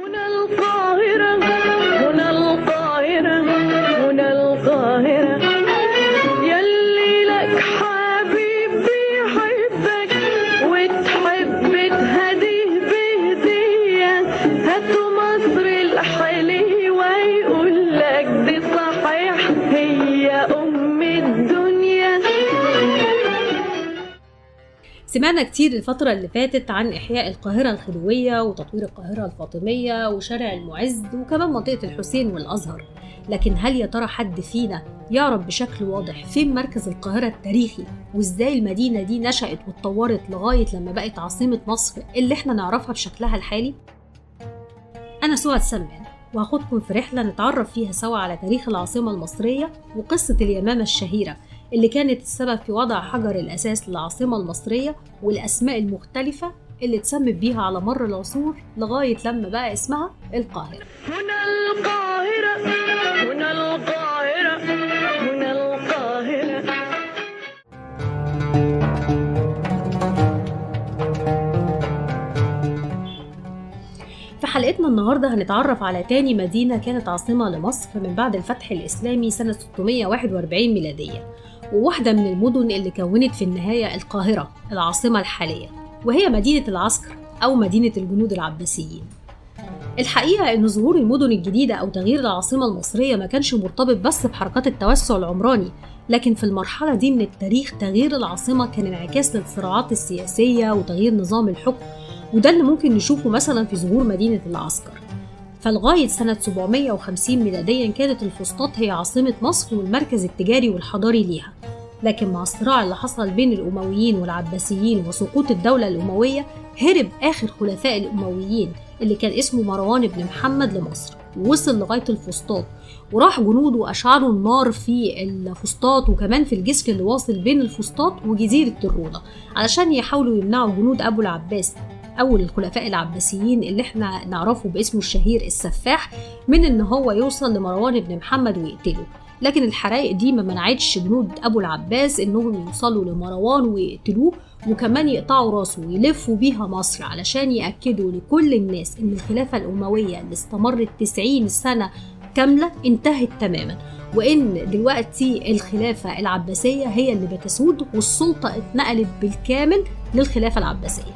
هنا سمعنا كتير الفترة اللي فاتت عن إحياء القاهرة الخديوية وتطوير القاهرة الفاطمية وشارع المعز وكمان منطقة الحسين والأزهر. لكن هل يا ترى حد فينا يعرف بشكل واضح فين مركز القاهرة التاريخي؟ وإزاي المدينة دي نشأت واتطورت لغاية لما بقت عاصمة مصر اللي إحنا نعرفها بشكلها الحالي؟ أنا سعاد سلمان وهاخدكم في رحلة نتعرف فيها سوا على تاريخ العاصمة المصرية وقصة اليمامة الشهيرة. اللي كانت السبب في وضع حجر الأساس للعاصمة المصرية والأسماء المختلفة اللي اتسمت بيها على مر العصور لغاية لما بقى اسمها القاهرة. هنا القاهرة هنا القاهرة هنا القاهرة. في حلقتنا النهاردة هنتعرف على تاني مدينة كانت عاصمة لمصر من بعد الفتح الإسلامي سنة 641 ميلادية. وواحدة من المدن اللي كونت في النهاية القاهرة العاصمة الحالية وهي مدينة العسكر أو مدينة الجنود العباسيين. الحقيقة إن ظهور المدن الجديدة أو تغيير العاصمة المصرية ما كانش مرتبط بس بحركات التوسع العمراني لكن في المرحلة دي من التاريخ تغيير العاصمة كان انعكاس للصراعات السياسية وتغيير نظام الحكم وده اللي ممكن نشوفه مثلا في ظهور مدينة العسكر. فلغاية سنة 750 ميلاديا كانت الفسطاط هي عاصمة مصر والمركز التجاري والحضاري ليها. لكن مع الصراع اللي حصل بين الأمويين والعباسيين وسقوط الدولة الأموية هرب آخر خلفاء الأمويين اللي كان اسمه مروان بن محمد لمصر ووصل لغاية الفسطاط وراح جنوده أشعلوا النار في الفسطاط وكمان في الجسر اللي واصل بين الفسطاط وجزيرة الروضة علشان يحاولوا يمنعوا جنود أبو العباس أول الخلفاء العباسيين اللي إحنا نعرفه باسمه الشهير السفاح من إن هو يوصل لمروان بن محمد ويقتله. لكن الحرائق دي ما منعتش جنود أبو العباس إنهم يوصلوا لمروان ويقتلوه وكمان يقطعوا راسه ويلفوا بيها مصر علشان يأكدوا لكل الناس إن الخلافة الأموية اللي استمرت 90 سنة كاملة انتهت تماما وإن دلوقتي الخلافة العباسية هي اللي بتسود والسلطة اتنقلت بالكامل للخلافة العباسية.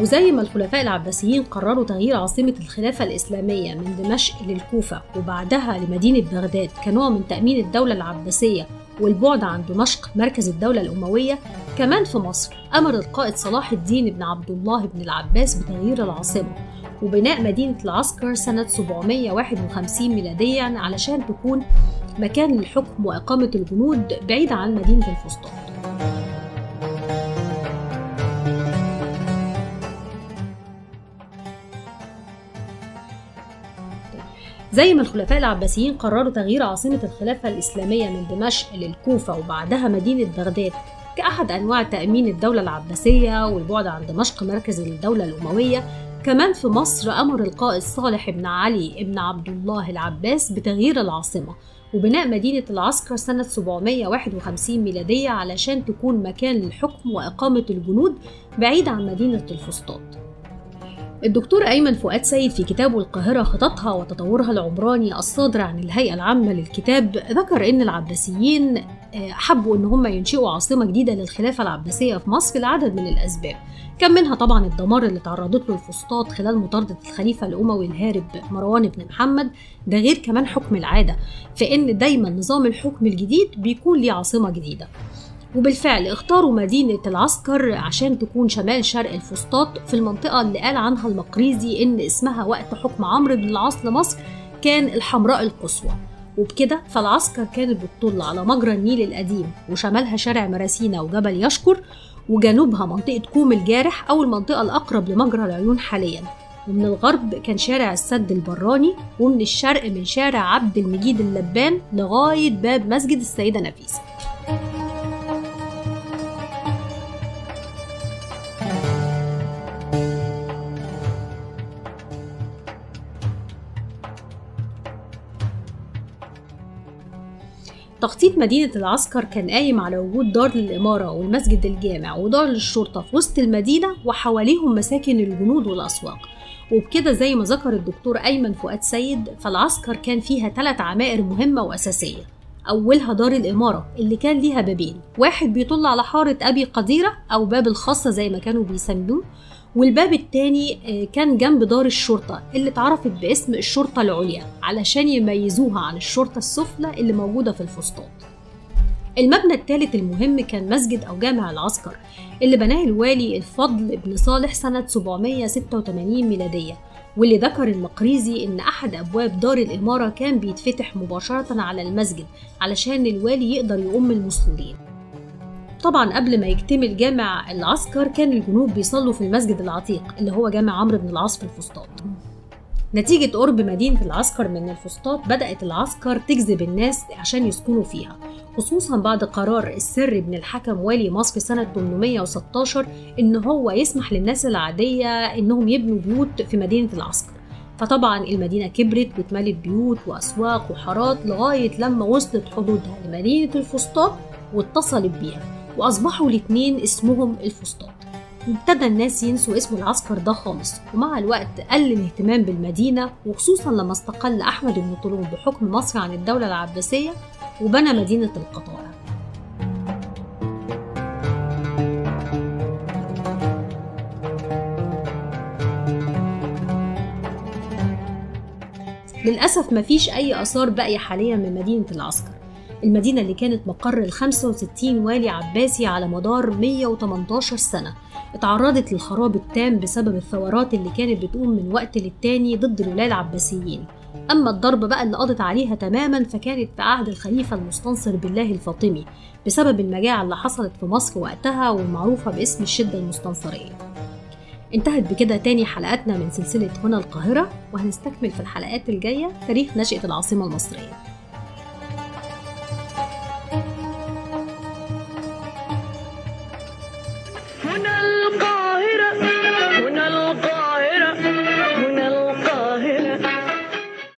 وزي ما الخلفاء العباسيين قرروا تغيير عاصمة الخلافة الإسلامية من دمشق للكوفة وبعدها لمدينة بغداد كنوع من تأمين الدولة العباسية والبعد عن دمشق مركز الدولة الأموية. كمان في مصر أمر القائد صلاح الدين بن عبد الله بن العباس بتغيير العاصمة وبناء مدينة العسكر سنة 751 ميلاديا علشان تكون مكان للحكم وإقامة الجنود بعيد عن مدينة الفسطاط زي ما الخلفاء العباسيين قرروا تغيير عاصمة الخلافة الإسلامية من دمشق للكوفة وبعدها مدينة بغداد كأحد أنواع تأمين الدولة العباسية والبعد عن دمشق مركز الدولة الأموية. كمان في مصر أمر القائد صالح بن علي بن عبد الله العباس بتغيير العاصمة وبناء مدينة العسكر سنة 751 ميلادية علشان تكون مكان للحكم وإقامة الجنود بعيد عن مدينة الفسطاط. الدكتور أيمن فؤاد سيد في كتابه القاهرة خططها وتطورها العمراني الصادر عن الهيئة العامة للكتاب ذكر أن العباسيين حبوا أن هم ينشئوا عاصمة جديدة للخلافة العباسية في مصر لعدد من الأسباب. كان منها طبعا الدمار اللي تعرضت له الفسطاط خلال مطاردة الخليفة الأموي الهارب مروان بن محمد ده غير كمان حكم العادة. فإن دايما نظام الحكم الجديد بيكون ليه عاصمة جديدة. وبالفعل اختاروا مدينة العسكر عشان تكون شمال شرق الفسطاط في المنطقة اللي قال عنها المقريزي إن اسمها وقت حكم عمرو بن العاص لمصر كان الحمراء القصوى. وبكده فالعسكر كانت بتطل على مجرى النيل القديم وشمالها شارع مراسينا وجبل يشكر وجنوبها منطقة كوم الجارح أو المنطقة الأقرب لمجرى العيون حاليا. ومن الغرب كان شارع السد البراني ومن الشرق من شارع عبد المجيد اللبان لغاية باب مسجد السيدة نفيسة تخطيط مدينة العسكر كان قايم على وجود دار للإمارة والمسجد الجامع ودار للشرطة في وسط المدينة وحواليهم مساكن الجنود والأسواق. وبكده زي ما ذكر الدكتور أيمن فؤاد سيد فالعسكر كان فيها ثلاث عمائر مهمة وأساسية. أولها دار الإمارة اللي كان ليها بابين. واحد بيطل على حارة أبي قديرة أو باب الخاصة زي ما كانوا بيسموه والباب التاني آه، كان جنب دار الشرطة اللي اتعرفت باسم الشرطة العليا علشان يميزوها عن الشرطة السفلى اللي موجودة في الفسطاط. المبنى الثالث المهم كان مسجد أو جامع العسكر اللي بناه الوالي الفضل بن صالح سنة 786 ميلادية. واللي ذكر المقريزي إن أحد أبواب دار الإمارة كان بيتفتح مباشرة على المسجد علشان الوالي يقدر يؤم المصلين طبعا قبل ما يكتمل جامع العسكر كان الجنود بيصلوا في المسجد العتيق اللي هو جامع عمرو بن العاص في الفسطاط. نتيجة قرب مدينة العسكر من الفسطاط بدأت العسكر تجذب الناس عشان يسكنوا فيها خصوصا بعد قرار السر بن الحكم والي مصر سنة 816 إن هو يسمح للناس العادية إنهم يبنوا بيوت في مدينة العسكر. فطبعا المدينة كبرت واتملت بيوت وأسواق وحارات لغاية لما وصلت حدودها لمدينة الفسطاط واتصلت بيها وأصبحوا الاتنين اسمهم الفسطاط. وابتدى الناس ينسوا اسم العسكر ده خالص. ومع الوقت قل الاهتمام بالمدينة وخصوصا لما استقل أحمد بن طولون بحكم مصر عن الدولة العباسية وبنى مدينة القطائع للأسف مفيش أي آثار باقية حاليا من مدينة العسكر. المدينة اللي كانت مقر ال 65 والي عباسي على مدار 118 سنة. اتعرضت للخراب التام بسبب الثورات اللي كانت بتقوم من وقت للتاني ضد الولاة العباسيين. أما الضربة بقى اللي قضت عليها تماما فكانت في عهد الخليفة المستنصر بالله الفاطمي بسبب المجاعة اللي حصلت في مصر وقتها والمعروفة باسم الشدة المستنصرية. انتهت بكده تاني حلقاتنا من سلسلة هنا القاهرة وهنستكمل في الحلقات الجاية تاريخ نشأة العاصمة المصرية.